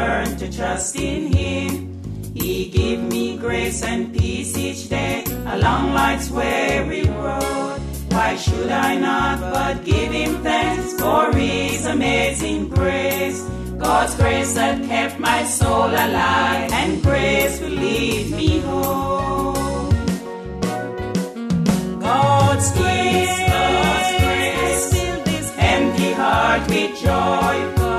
Learned to trust in Him. He give me grace and peace each day along life's weary road. Why should I not but give Him thanks for His amazing grace? God's grace that kept my soul alive and grace will lead me home. God's grace, God's grace, fill this empty heart with joy.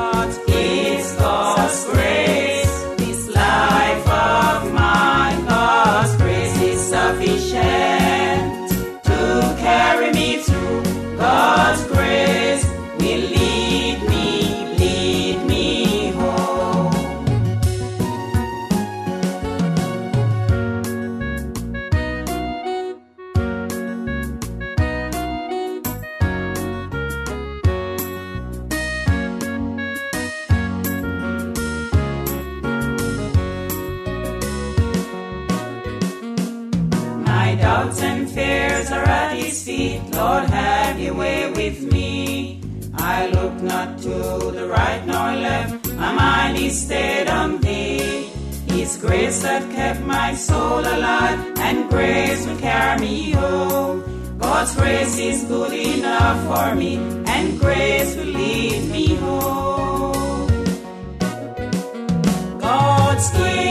Doubts and fears are at his feet. Lord, have your way with me. I look not to the right nor left. My mind is stayed on thee. His grace that kept my soul alive, and grace will carry me home. God's grace is good enough for me, and grace will lead me home. God's grace,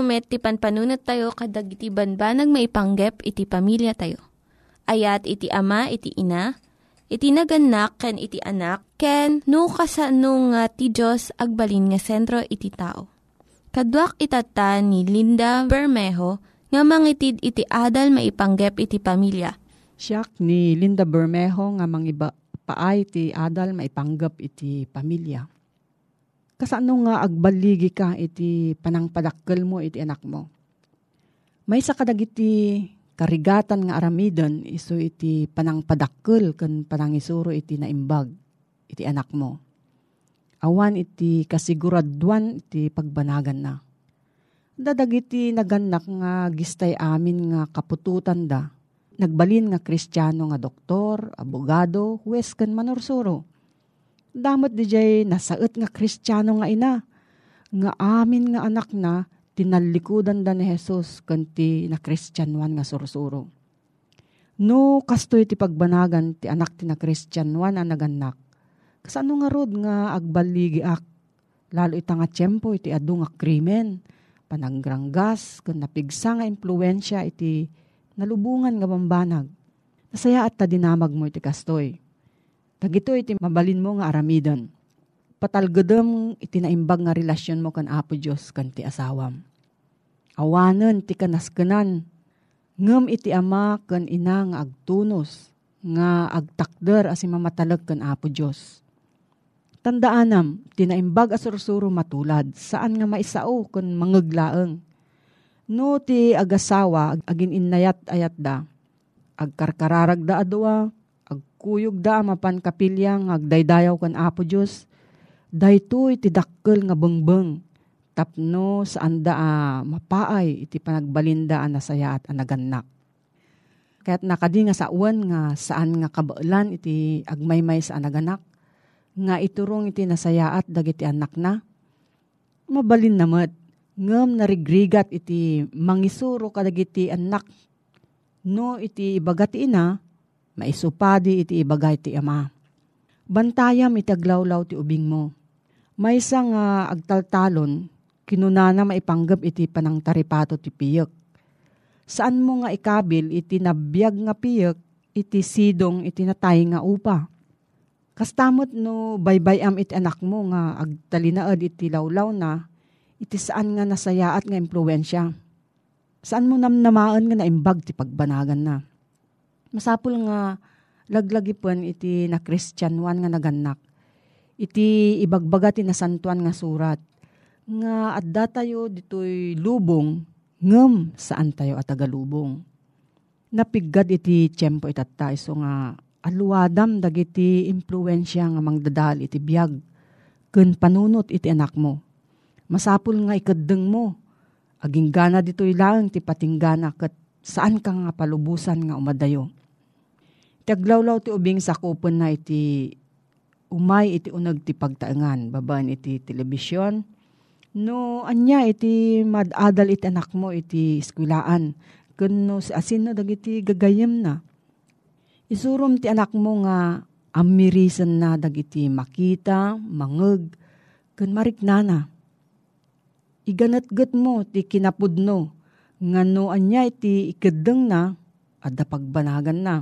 met, ti panpanunat tayo kadag iti banbanag maipanggep iti pamilya tayo. Ayat iti ama, iti ina, iti naganak, ken iti anak, ken no kasano nga ti Diyos agbalin nga sentro iti tao. Kaduak itata ni Linda Bermejo nga mangitid iti adal maipanggep iti pamilya. Siyak ni Linda Bermejo nga mangiba paay ti adal maipanggap iti pamilya. Kasano nga agbaligi ka iti panangpadakkel mo iti anak mo. May sa kadag karigatan nga aramidon iso iti panangpadakkel ken panangisuro iti naimbag iti anak mo. Awan iti kasiguraduan iti pagbanagan na. Dadag iti naganak nga gistay amin nga kapututan da. Nagbalin nga kristyano nga doktor, abogado, huwes ken manursuro. Damot di jay nasaet nga kristyano nga ina. Nga amin nga anak na tinalikudan da ni Jesus kanti na kristyanuan nga sursuro. No kastoy ti pagbanagan ti anak ti na kristyanuan na naganak. Kasano nga rod nga agbaligi ak. Lalo ita nga tiyempo iti adu nga krimen. Pananggranggas kun napigsa nga impluensya iti nalubungan nga bambanag. Nasaya at ta dinamag mo iti kastoy. Dagito iti mabalin mo nga aramidon. Patalgadem iti naimbag nga relasyon mo kan Apo Diyos kan ti asawam. Awanen ti kanaskanan. Ngem iti ama kan ina nga agtunos nga agtakder as mamatalag kan Apo Diyos. Tandaanam, tinaimbag asursuro matulad, saan nga maisao kun mangaglaeng. No ti agasawa, agin inayat ayat da, agkarkararag da adwa, agkuyog da mapan kapilya nga agdaydayaw kan Apo Diyos, daytoy ti dakkel nga bengbeng, tapno saan da ah, mapaay iti panagbalinda ang nasaya at anagannak. Kaya't nakadi nga sa uwan nga saan nga kabailan iti agmaymay sa anaganak, nga iturong iti nasayaat dagiti anak na. Mabalin namat, ngem narigrigat iti mangisuro kadagiti anak. No iti ibagati ina, maisupadi iti ibagay ti ama. Bantayam iti aglawlaw ti ubing mo. May isang nga agtaltalon, kinunana maipanggap iti panang taripato ti piyek. Saan mo nga ikabil iti nabiyag nga piyek, iti sidong iti natay nga upa. Kastamot no baybayam iti anak mo nga agtalinaad iti lawlaw na, iti saan nga nasayaat nga impluensya. Saan mo namnamaan nga naimbag ti pagbanagan na. Masapul nga laglagipon iti na kristyanwan nga naganak. Iti ibagbaga ti nasantuan nga surat. Nga adda tayo ditoy lubong, ngem saan tayo at tagalubong. Napiggad iti tiyempo itatta iso nga aluadam dagiti impluensya nga mangdadal iti biyag ken panunot iti anak mo. Masapul nga ikaddeng mo. Aging gana dito'y lang ti patinggana kat saan ka nga palubusan nga umadayo. Taglawlaw ti ubing sakupon na iti umay iti unag ti pagtaengan. Babaan iti telebisyon. No, anya iti madadal iti anak mo iti eskwilaan. Kuno si asin no dagiti gagayem na. Isurum ti anak mo nga amirisan na dagiti makita, mangeg, ken mariknana. Iganatgat mo ti kinapudno, nga no anya iti ikedeng na, adda pagbanagan na.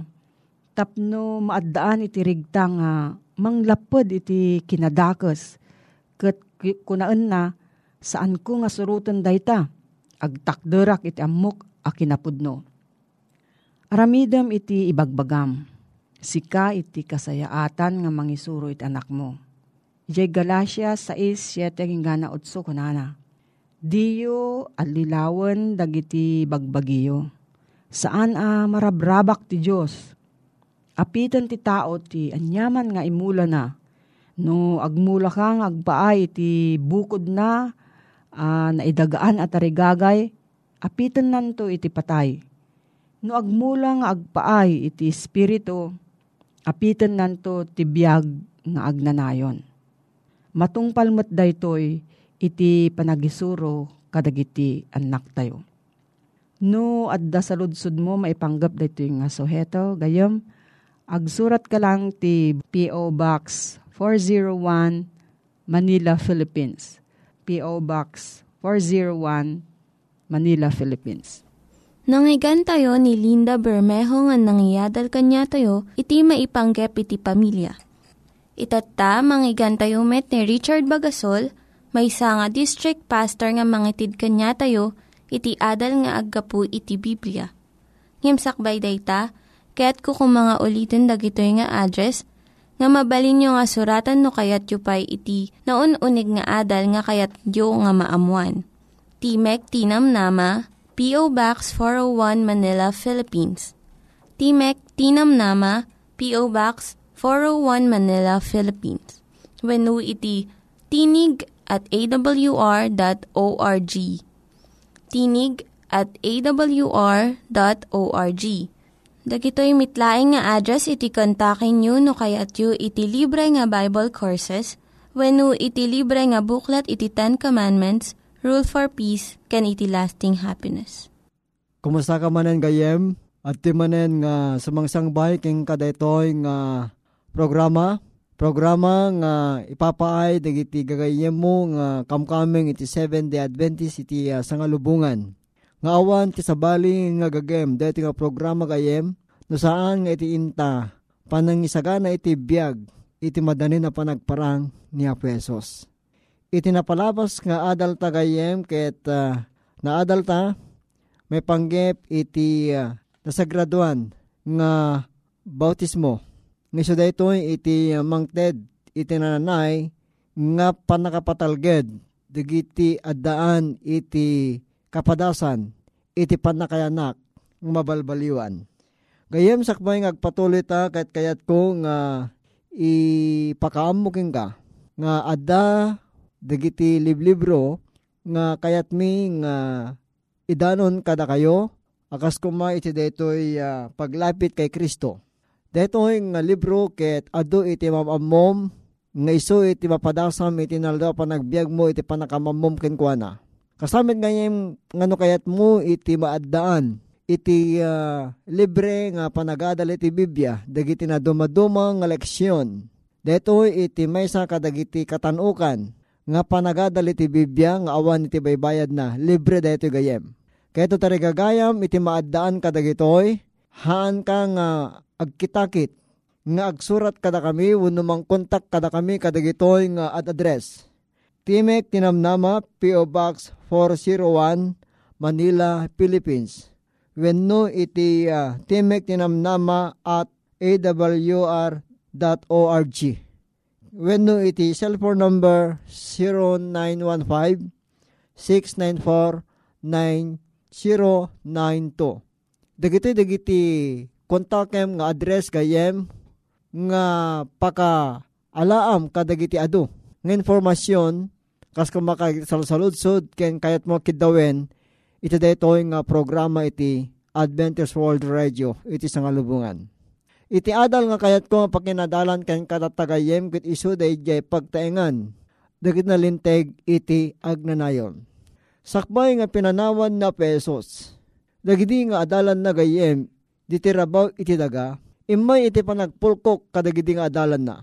Tapno maaddaan iti rigta nga manglapod iti kinadakes, ket kunaan na, saan ko nga surutan dayta, agtakderak iti amok a kinapudno. Aramidam iti ibagbagam. Sika iti kasayaatan nga mangisuro iti anak mo. Ijay Galacia 6.7 hingga 8 kunana. Diyo alilawan dagiti bagbagiyo. Saan a marabrabak ti Diyos? Apitan ti tao ti anyaman nga imula na. No agmula kang agpaay ti bukod na uh, naidagaan at arigagay, apitan nanto iti patay No agmula nga agpaay iti espiritu, apitan nanto ti biyag nga agnanayon. Matungpal met daytoy iti panagisuro kadagiti anak tayo. No, adda sa mo, maipanggap dito yung nga suheto. Gayam, agsurat ka lang ti P.O. Box 401 Manila, Philippines. P.O. Box 401 Manila, Philippines. Nangyigan tayo ni Linda Bermejo nga nangyadal kanya tayo, iti maipanggep iti pamilya. Itatta, manggigan tayo met ni Richard Bagasol, may nga district pastor nga mangitid kanya tayo, iti adal nga aggapu iti Biblia. Ngimsakbay dayta, kaya't kukumanga ulitin dagito nga address, nga mabalin nga suratan no kayat yu pa'y iti na unig nga adal nga kayat yu nga maamuan. Timek Tinam Nama, P.O. Box 401 Manila, Philippines. Timek Tinam Nama, P.O. Box 401 Manila, Philippines. When iti tinig at awr.org. Tinig at awr.org. Dagitoy mitlaing nga address iti kontakin nyo no kayat yu iti libre nga Bible Courses when iti libre nga buklat iti Ten Commandments, Rule for Peace, can iti lasting happiness. Kumusta ka manen gayem? At ti manen nga sumangsang bay king kadaytoy nga programa programa nga ipapaay dagiti gagayem mo nga kamkaming iti 7 day Adventist iti uh, sangalubungan. Nga awan ti sabali nga gagem dati nga programa gayem no saan nga iti inta panangisagana iti biyag iti madani na panagparang ni Apesos. Iti napalabas nga adal ta gayem ket uh, na adal ta may panggep iti uh, nasagraduan nga bautismo nga siya dayto iti mangted iti nananay nga panakapatalged digiti addaan iti kapadasan iti panakayanak mabalbaliwan. Gayem sakbay nga agpatuloy ta kahit kayat ko nga ipakaam mo ka nga adda digiti liblibro nga kayat mi nga idanon kada kayo akas kuma iti daytoy uh, paglapit kay Kristo Detoy nga libro ket adu iti mamamom nga iso iti mapadasam iti nalda panagbiag mo iti panakamamom ken kuana. Kasamit ngayem ngano kayat mo iti maaddaan iti uh, libre nga panagadal iti Biblia dagiti na dumaduma nga leksyon. Detoy iti maysa kadagiti katanukan nga panagadal iti Biblia nga awan iti baybayad na libre detoy gayem. Kaya ito tarigagayam iti maaddaan kadagitoy haan ka nga agkitakit nga agsurat kada kami wano mang kontak kada kami kadagitoy nga at address. Timek Tinamnama P.O. Box 401 Manila, Philippines. Wenno iti uh, Timek Tinamnama at awr.org. Wenno iti cellphone number 0915 694 9092. Dagiti dagiti kontakem nga address gayem nga paka alaam kadagiti adu nga informasyon kas kung makasalsaludsod ken kayat mo kidawen iti daytoy nga programa iti Adventist World Radio iti sangalubungan. Iti adal nga kayat ko pakinadalan ken katatagayem ket isu dayjay pagtaengan dagit na linteg iti agnanayon. Sakbay nga pinanawan na pesos. Dagiti nga adalan na gayem ditirabaw iti daga, imay iti panagpulkok kadagiti nga adalan na.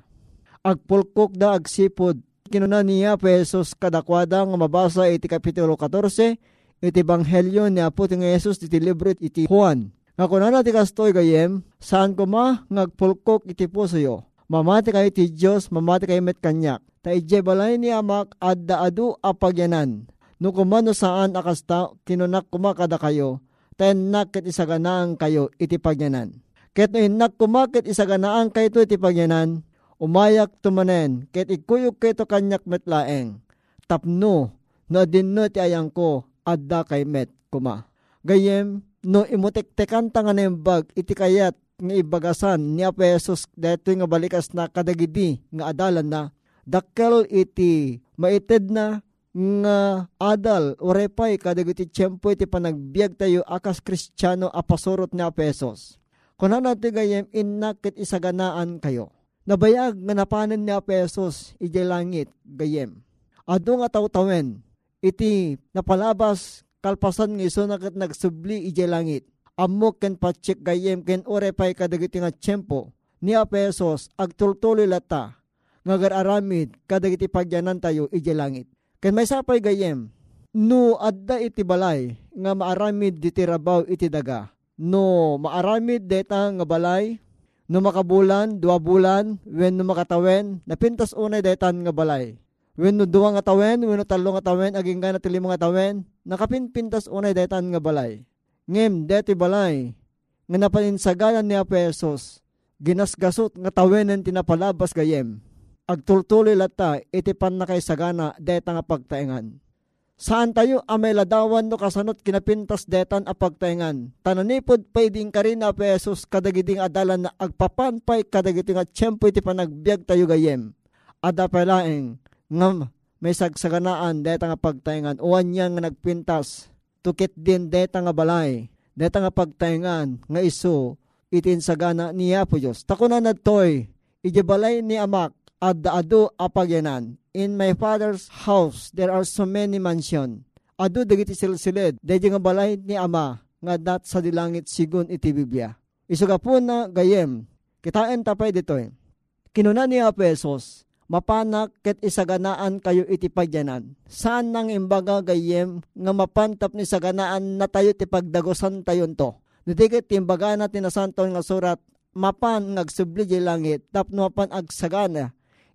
Agpulkok da agsipod, kinuna niya pesos kadakwada nga mabasa iti kapitulo 14, iti banghelyo ni Apo ti Yesus iti libro iti Juan. Nga kunana ti kastoy gayem, saan ko ma ngagpulkok iti puso yo. Mamati kayo ti Diyos, mamati kayo met kanyak. Ta balay ni amak adda adu apagyanan. No kumano saan akasta kinunak kumakada kayo, ten nakit isaganaan kayo iti pagyanan. Ket no inak kumakit isaganaan kayo iti pagyanan, umayak tumanen, ket ikuyog kayo kanyak metlaeng. Tapno, no dinno ti ayang ko, adda kay met kuma. Gayem, no imutek-tekan tangan bag iti kayat nga ibagasan ni Apesos dito nga balikas na kadagidi nga adalan na dakkel iti maited na nga adal orepay kadagiti tiyempo iti panagbiag tayo akas kristyano apasurot ni Apesos. Kuna natin gayem innakit isaganaan kayo. Nabayag nga napanan ni Apesos iti langit gayem. Ado nga tawtawen iti napalabas kalpasan ng iso nakat nagsubli iti langit. Amok ken patsik gayem ken orepay kadagiti nga tiyempo ni Apesos agtultuloy lata nga gararamid kadagiti pagyanan tayo iti langit. Ken may sapay gayem, no adda iti balay nga maaramid diti rabaw iti daga. No maaramid deta nga balay, no makabulan, dua bulan, when no makatawen, napintas unay detan nga balay. When no duwa nga tawen, when no talo nga tawen, aging gana tili mga tawen, nakapinpintas unay detan nga balay. Ngem, deti balay, nga napaninsagalan ni Apesos, ginasgasot nga tawenan tinapalabas gayem agtultuloy lata iti pan na kay deta nga pagtaengan. Saan tayo amay ladawan no kasanot kinapintas detan a pagtaengan. Tananipod paiding ka rin na pesos kadagiding adalan na agpapanpay kadagiting at tiyempo iti panagbiag tayo gayem. Ada palaeng ngam may sagsaganaan deta nga pagtaengan uwan niya nga nagpintas tukit din deta nga balay deta nga pagtaengan nga iso itin sagana niya po Diyos. Takunan na toy, ijibalay ni amak adda ado apagyanan. In my father's house there are so many mansion. Ado dagiti silsilid, daydi nga balay ni ama nga dat sa dilangit sigun iti Biblia. Isuga po na gayem, kitain tapay ditoy. Kinuna ni Apesos, mapanak ket isaganaan kayo iti pagyanan. Saan nang imbaga gayem nga mapantap ni saganaan na tayo ti pagdagosan tayon to. Nitikit timbaga na tinasanton nga surat mapan ngagsubli langit tapno mapan agsagana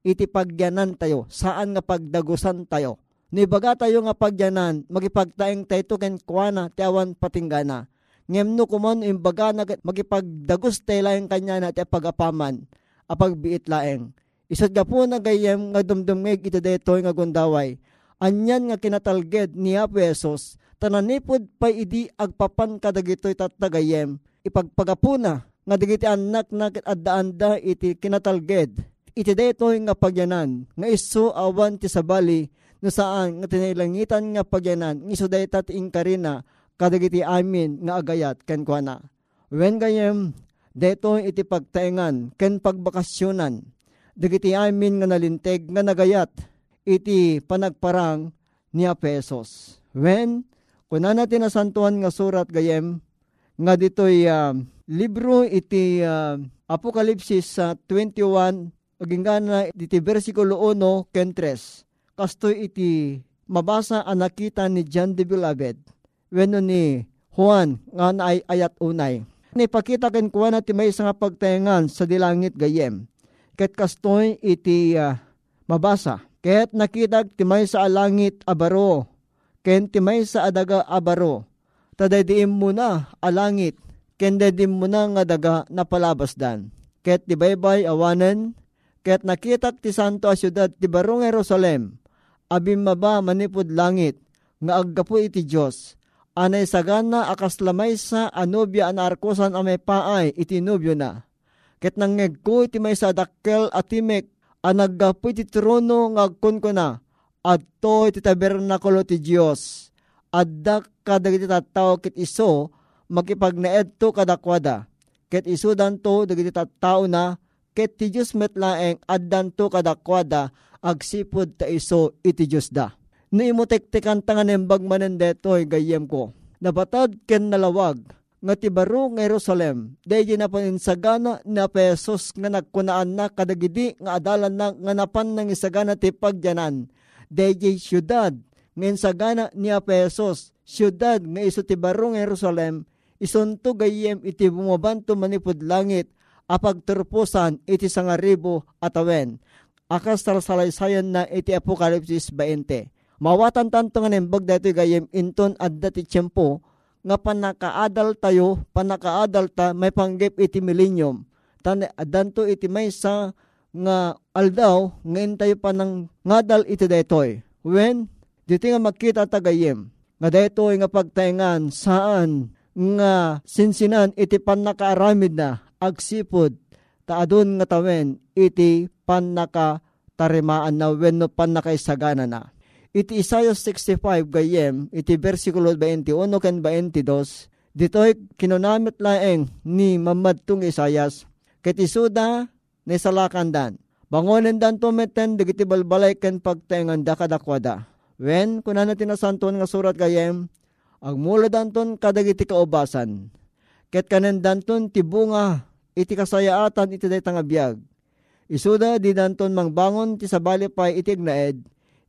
iti pagyanan tayo, saan nga pagdagusan tayo. Nibaga tayo nga pagyanan, magipagtaeng tayo ken kuana ti awan patinggana. Ngem no kumon imbaga na magipagdagus tayo laeng kanya na ti pagapaman, apagbiit laeng. Isat ga po na gayem nga dumdumig iti detoy nga gundaway. Anyan nga kinatalged ni Apesos, tananipod pa idi agpapan kadagitoy tatagayem, ipagpagapuna nga digiti anak na adda-anda iti kinatalged iti detoy nga pagyanan nga iso awan ti sabali no saan nga tinailangitan nga pagyanan nga iso dayta ti inkarina kadagiti amin nga agayat ken kuana. When gayem detoy iti pagtaengan ken pagbakasyonan dagiti amin nga nalinteg nga nagayat iti panagparang ni Apesos. When kuna natin nasantuan nga surat gayem nga ditoy uh, libro iti uh, Apokalipsis uh, 21 Agingana iti versikulo 1 ken 3. Kastoy iti mabasa ang nakita ni John the Beloved. Weno ni Juan nga na ay ayat unay. Nipakita ken kuha na ti may nga pagtayangan sa dilangit gayem. Ket kastoy iti uh, mabasa. Ket nakita ti may sa alangit abaro. Ken ti may sa adaga abaro. Tadaydiim mo na alangit. Ken dedim mo na nga daga napalabasdan. Ket ti baybay awanen Ket nakitak ti santo a syudad ti barong Jerusalem, abim maba manipod langit, nga aggapo iti Diyos. Anay sagana akas lamay sa anubya an arkosan amay paay iti nubyo na. Ket nangeg ko iti may sa dakkel at timek anaggapo iti trono nga agkon ko na. Adto iti tabernakulo ti Diyos. Adda kadagiti tattao kit iso makipagnaed to kadakwada. Ket iso danto dagiti tattao na ket ti Diyos metlaeng addanto kadakwada agsipod ta iso iti Diyos da. No imutektekan tangan embag manen detoy gayem ko. Nabatad ken nalawag nga ti baro nga Jerusalem. Dahil na paninsagana na pesos nga nagkunaan na kadagidi nga adalan na nga napan ng isagana ti pagyanan. Dahil syudad nga insagana ni pesos. Syudad nga iso ti baro nga Jerusalem. Isunto gayem iti bumabanto manipod langit apagturpusan iti sangaribo atawen. Akas talsalaysayan na iti Apokalipsis 20. Mawatan tanto nga nembag dati gayem inton adda ti tiyempo nga panakaadal tayo, panakaadal ta may panggip iti millennium. Tan adanto iti may sa nga aldaw ngayon tayo pa ng ngadal iti detoy. When dito nga makita tagayem nga detoy nga pagtaingan saan nga sinsinan iti panakaaramid na agsipod taadon nga tawen iti panaka tarimaan na wenno panakaisagana na. iti Isaiah 65 gayem, iti versikulo 21 ken 22, dito'y kinunamit laeng ni mamadtong Isayas, ket isuda ni salakandan. Bangonin dan tumeten, digiti balbalay ken pagtengan da kadakwada. When, kunan natin nasanton nga surat gayem, agmula danton kadagiti kaubasan. Ket kanen danton tibunga iti kasayaatan iti day tangabiyag. Isuda di danton mangbangon ti sabali pa iti ignaed,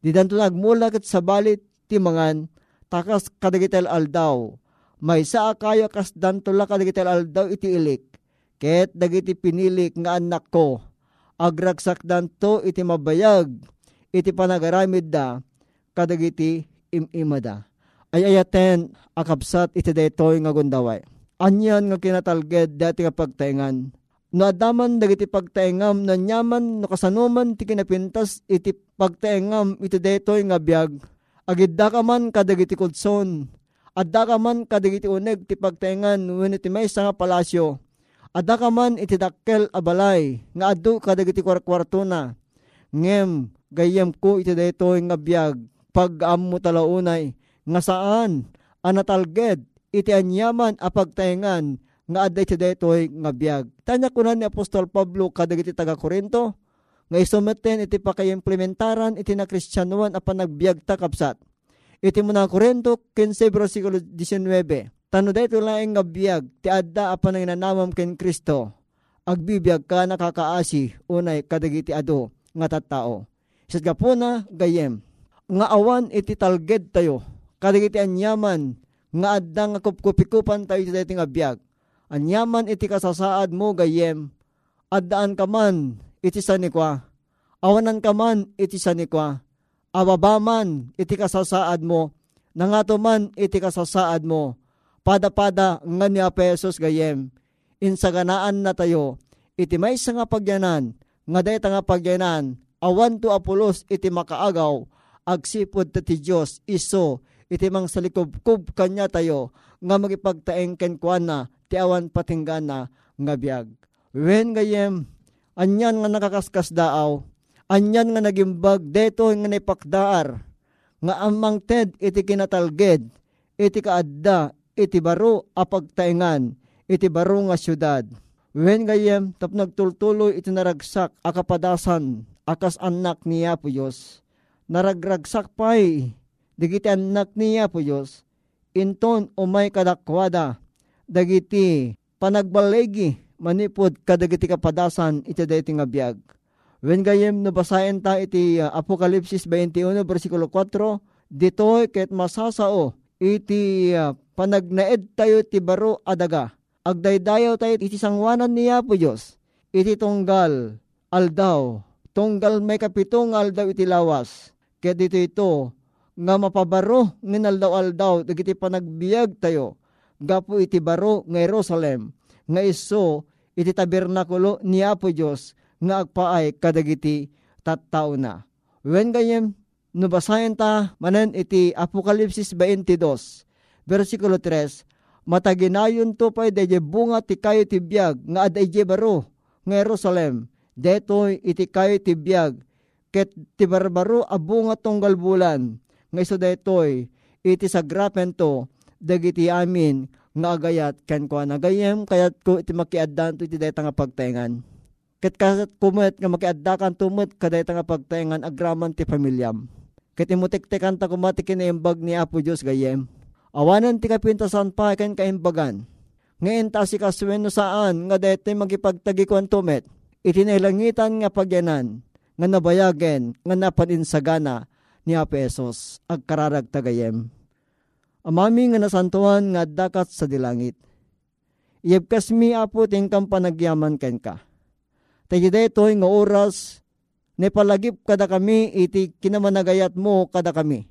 di danton agmula ket sabali ti mangan, takas kadagitel aldaw. May saa kayo kas dantola kadagitel aldaw iti ilik, ket dagiti pinilik nga anak ko, agragsak danto iti mabayag, iti panagaramid da, kadagiti imimada. Ay ayaten akabsat iti daytoy nga gundaway. Anyan nga kinatalged dati nga pagtaingan. No adaman dagiti pagtaingam na nyaman no kasanuman ti kinapintas iti pagtaingam iti daytoy nga biag. Agidda ka man kadagiti kudson. Adda ka man kadagiti uneg ti pagtaingan wenno ti maysa nga palasyo Ada ka man iti dakkel abalay, nga adu kadagiti kwarkwarto na. Ngem, gayem ko iti daytoy nga biyag, pag mo talaunay, nga saan, anatalged, iti anyaman apagtaingan, nga aday iti daytoy nga biyag. Tanya ko na ni Apostol Pablo kadagiti taga Korinto, nga isumeten iti pakaimplementaran iti na kristyanuan apan nagbiag takapsat. Iti muna Korinto 15 versikulo 19 Tano dito laing nga biyag, ti adda apan ang nanamam ken Kristo. Agbibiyag ka nakakaasi, unay kadagiti ado, nga tattao. Isat ka po na, gayem. Nga awan iti talged tayo, kadagiti anyaman, nga adda nga kupkupikupan tayo iti dati nga biyag. Anyaman iti kasasaad mo, gayem. Addaan ka man, iti sanikwa. Awanan ka man, iti sanikwa. Ababaman, iti kasasaad mo. Nangato man, iti kasasaad mo pada-pada nga ni pesos gayem. Insaganaan na tayo, iti may nga pagyanan, nga dayta nga pagyanan, awan to apulos iti makaagaw, agsipod ti Diyos, iso, iti mang salikubkub kanya tayo, nga magipagtaeng kenkwana, ti awan patinggana, nga biyag. Wen gayem, anyan nga nakakaskas daaw, anyan nga nagimbag, deto nga naipakdaar, nga amang ted iti kinatalged, iti kaadda, iti baro apagtaingan, iti baro nga syudad. Wen gayem tap nagtultuloy iti naragsak akapadasan akas anak niya po Diyos. Naragragsak pa'y digiti anak niya po Diyos. Inton umay kadakwada dagiti panagbalegi manipod kadagiti kapadasan iti dayti nga biag. Wen gayem no basahin ta iti uh, Apokalipsis 21 versikulo 4, ditoy ket masasao iti uh, panagnaed tayo ti baro adaga. Agdaydayaw tayo iti sangwanan niya po Diyos. Iti tunggal aldaw. Tunggal may kapitong aldaw iti lawas. Kaya dito ito, nga mapabaro ng aldaw-aldaw, dagiti panagbiag tayo. Gapo iti baro ng Jerusalem. Nga iso, iti tabernakulo niya po Diyos, nga agpaay kadagiti tattao na. When gayem, nubasayan ta manen iti Apokalipsis 22, versikulo 3, mataginayon to pa'y deje bunga ti kayo ti biyag, nga aday baro, nga Jerusalem, detoy iti kayo ti biyag, ket ti barbaro a bunga tonggal bulan, nga iso detoy, iti sagrapen to, dagiti amin, nga agayat ken ko nagayem kayat ko iti makiaddan to iti dayta nga pagtengan. Ket kasat kumet nga makiaddakan tumut kadayta nga pagtengan agraman ti pamilyam. Ket imutiktikan ta kumati kinaimbag ni Apo Dios gayem Awanan ti kapintasan pa ken kaimbagan. Ngayon ta si kasweno saan nga dete magipagtagi tumet. Itinailangitan nga pagyanan nga nabayagen nga napaninsagana ni Apesos agkararag tagayem. Amami nga nasantuan nga dakat sa dilangit. Iyabkas mi apo ting kang panagyaman ken ka. Tayo detoy nga oras, ne palagip kada kami iti kinamanagayat mo kada kami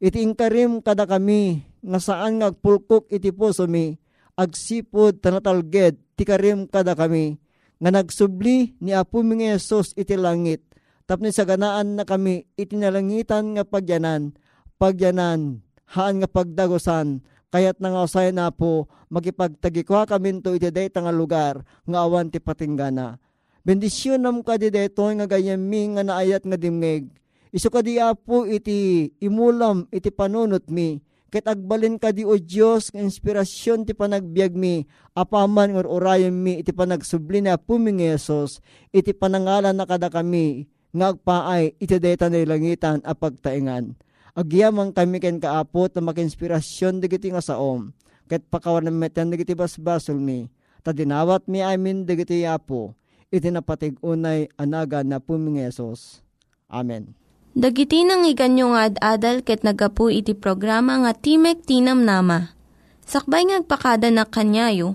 iti ingkarim kada kami nga saan nga agpulkok iti puso mi agsipod tanatalged ti karim kada kami nga nagsubli ni Apo mi Yesus iti langit tapni sa ganaan na kami iti nalangitan nga pagyanan pagyanan haan nga pagdagosan kayat nga usay na po magipagtagikwa kami to iti dayta nga lugar nga awan ti patinggana. Bendisyon nam ka di deto nga gayami nga naayat nga dimngeg Isu ka di apo iti imulam iti panunot mi. Ket agbalin ka di o Diyos nga inspirasyon ti panagbiag mi, apaman or orayon mi iti panagsubli na puming Yesus, iti panangalan na kada kami, nga agpaay iti deta na langitan a pagtaingan. Agyamang kami ken kaapot na makinspirasyon digiti nga saom, ket pakawan na metan digiti basbasol mi, ta dinawat mi amin digiti apo, iti napatig unay anaga na puming Yesus. Amen. Dagiti nang iganyo nga ad-adal ket nagapu iti programa nga Timek Tinam Nama. Sakbay ngagpakada na kanyayo,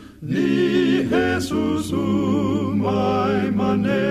ni Jesus my manen.